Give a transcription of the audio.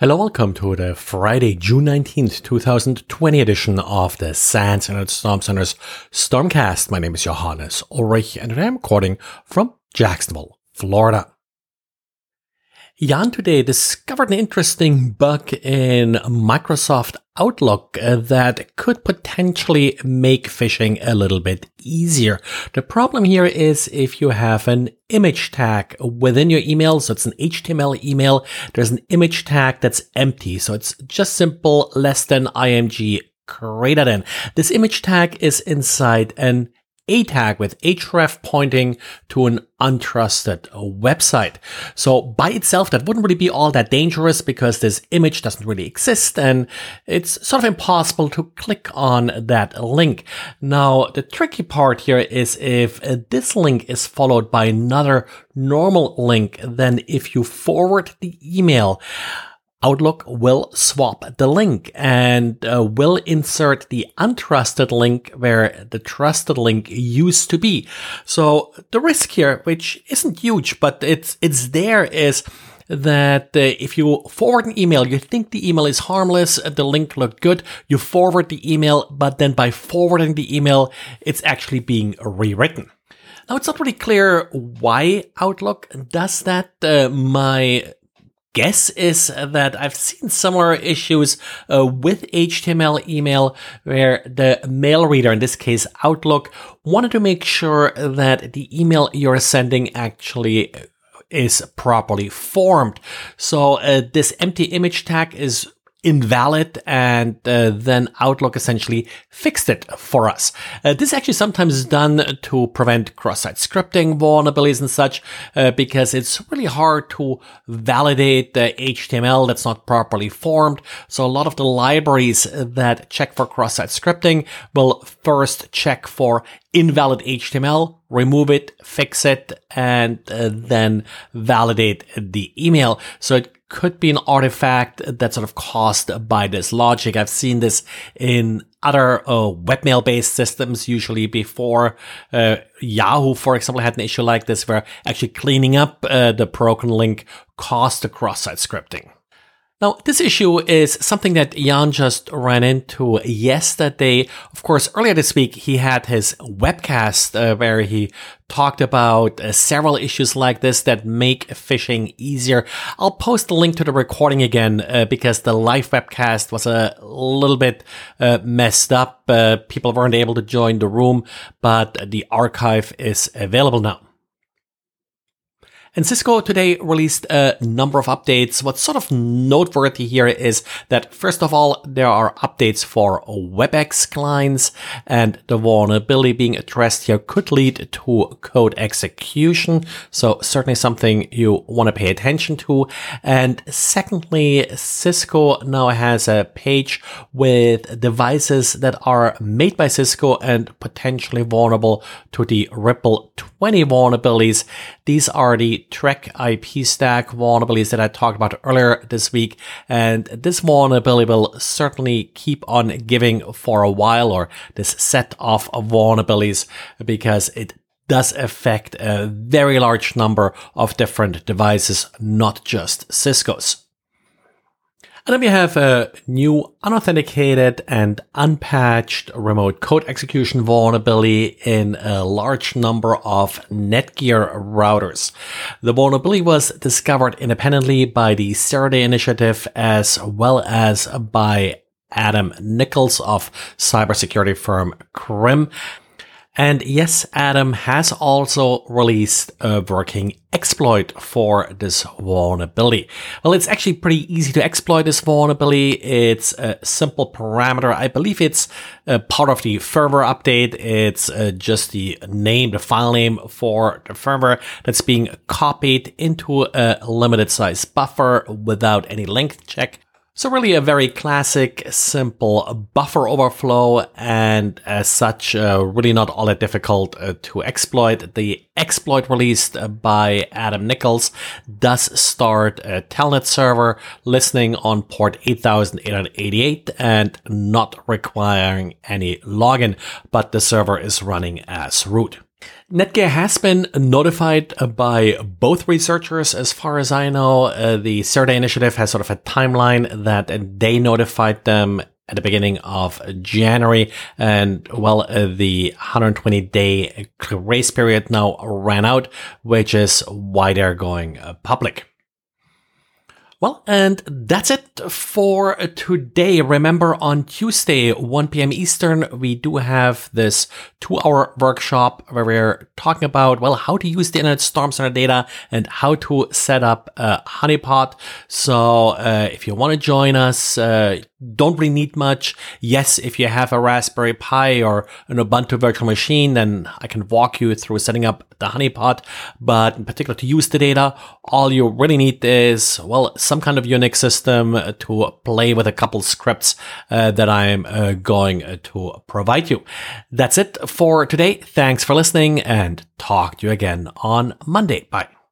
Hello, welcome to the Friday, June 19th, 2020 edition of the SANS and Storm Center's Stormcast. My name is Johannes Ulrich and I'm recording from Jacksonville, Florida. Jan today discovered an interesting bug in Microsoft Outlook uh, that could potentially make phishing a little bit easier. The problem here is if you have an image tag within your email, so it's an HTML email, there's an image tag that's empty. So it's just simple less than img greater than. This image tag is inside an a tag with href pointing to an untrusted website. So by itself, that wouldn't really be all that dangerous because this image doesn't really exist and it's sort of impossible to click on that link. Now, the tricky part here is if this link is followed by another normal link, then if you forward the email, Outlook will swap the link and uh, will insert the untrusted link where the trusted link used to be. So the risk here, which isn't huge, but it's, it's there is that uh, if you forward an email, you think the email is harmless, the link looked good, you forward the email, but then by forwarding the email, it's actually being rewritten. Now, it's not really clear why Outlook does that. Uh, my guess is that I've seen similar issues uh, with HTML email where the mail reader, in this case Outlook, wanted to make sure that the email you're sending actually is properly formed. So uh, this empty image tag is invalid and uh, then Outlook essentially fixed it for us. Uh, this actually sometimes is done to prevent cross-site scripting vulnerabilities and such uh, because it's really hard to validate the HTML that's not properly formed. So a lot of the libraries that check for cross-site scripting will first check for invalid HTML, remove it, fix it, and uh, then validate the email. So it could be an artifact that's sort of caused by this logic. I've seen this in other uh, webmail based systems usually before uh, Yahoo, for example, had an issue like this where actually cleaning up uh, the broken link caused the cross-site scripting. Now, this issue is something that Jan just ran into yesterday. Of course, earlier this week, he had his webcast uh, where he talked about uh, several issues like this that make phishing easier. I'll post the link to the recording again uh, because the live webcast was a little bit uh, messed up. Uh, people weren't able to join the room, but the archive is available now. And Cisco today released a number of updates. What's sort of noteworthy here is that first of all, there are updates for WebEx clients and the vulnerability being addressed here could lead to code execution. So certainly something you want to pay attention to. And secondly, Cisco now has a page with devices that are made by Cisco and potentially vulnerable to the Ripple 20 vulnerabilities. These are the Treck IP stack vulnerabilities that I talked about earlier this week. And this vulnerability will certainly keep on giving for a while or this set of vulnerabilities because it does affect a very large number of different devices, not just Cisco's. And then we have a new unauthenticated and unpatched remote code execution vulnerability in a large number of Netgear routers. The vulnerability was discovered independently by the Zero Day Initiative as well as by Adam Nichols of cybersecurity firm Grimm. And yes, Adam has also released a working exploit for this vulnerability. Well, it's actually pretty easy to exploit this vulnerability. It's a simple parameter. I believe it's a part of the firmware update. It's uh, just the name, the file name for the firmware that's being copied into a limited size buffer without any length check. So really a very classic, simple buffer overflow and as such, uh, really not all that difficult uh, to exploit. The exploit released by Adam Nichols does start a telnet server listening on port 8888 and not requiring any login, but the server is running as root. Netgear has been notified by both researchers, as far as I know. Uh, the Zero Initiative has sort of a timeline that they notified them at the beginning of January. And well, uh, the 120 day grace period now ran out, which is why they're going uh, public. Well, and that's it for today. Remember on Tuesday, 1 p.m. Eastern, we do have this two hour workshop where we're talking about, well, how to use the Internet Storm Center data and how to set up a honeypot. So, uh, if you want to join us, uh, don't really need much. Yes, if you have a Raspberry Pi or an Ubuntu virtual machine, then I can walk you through setting up the honeypot. But in particular, to use the data, all you really need is, well, some kind of Unix system to play with a couple scripts uh, that I'm uh, going to provide you. That's it for today. Thanks for listening and talk to you again on Monday. Bye.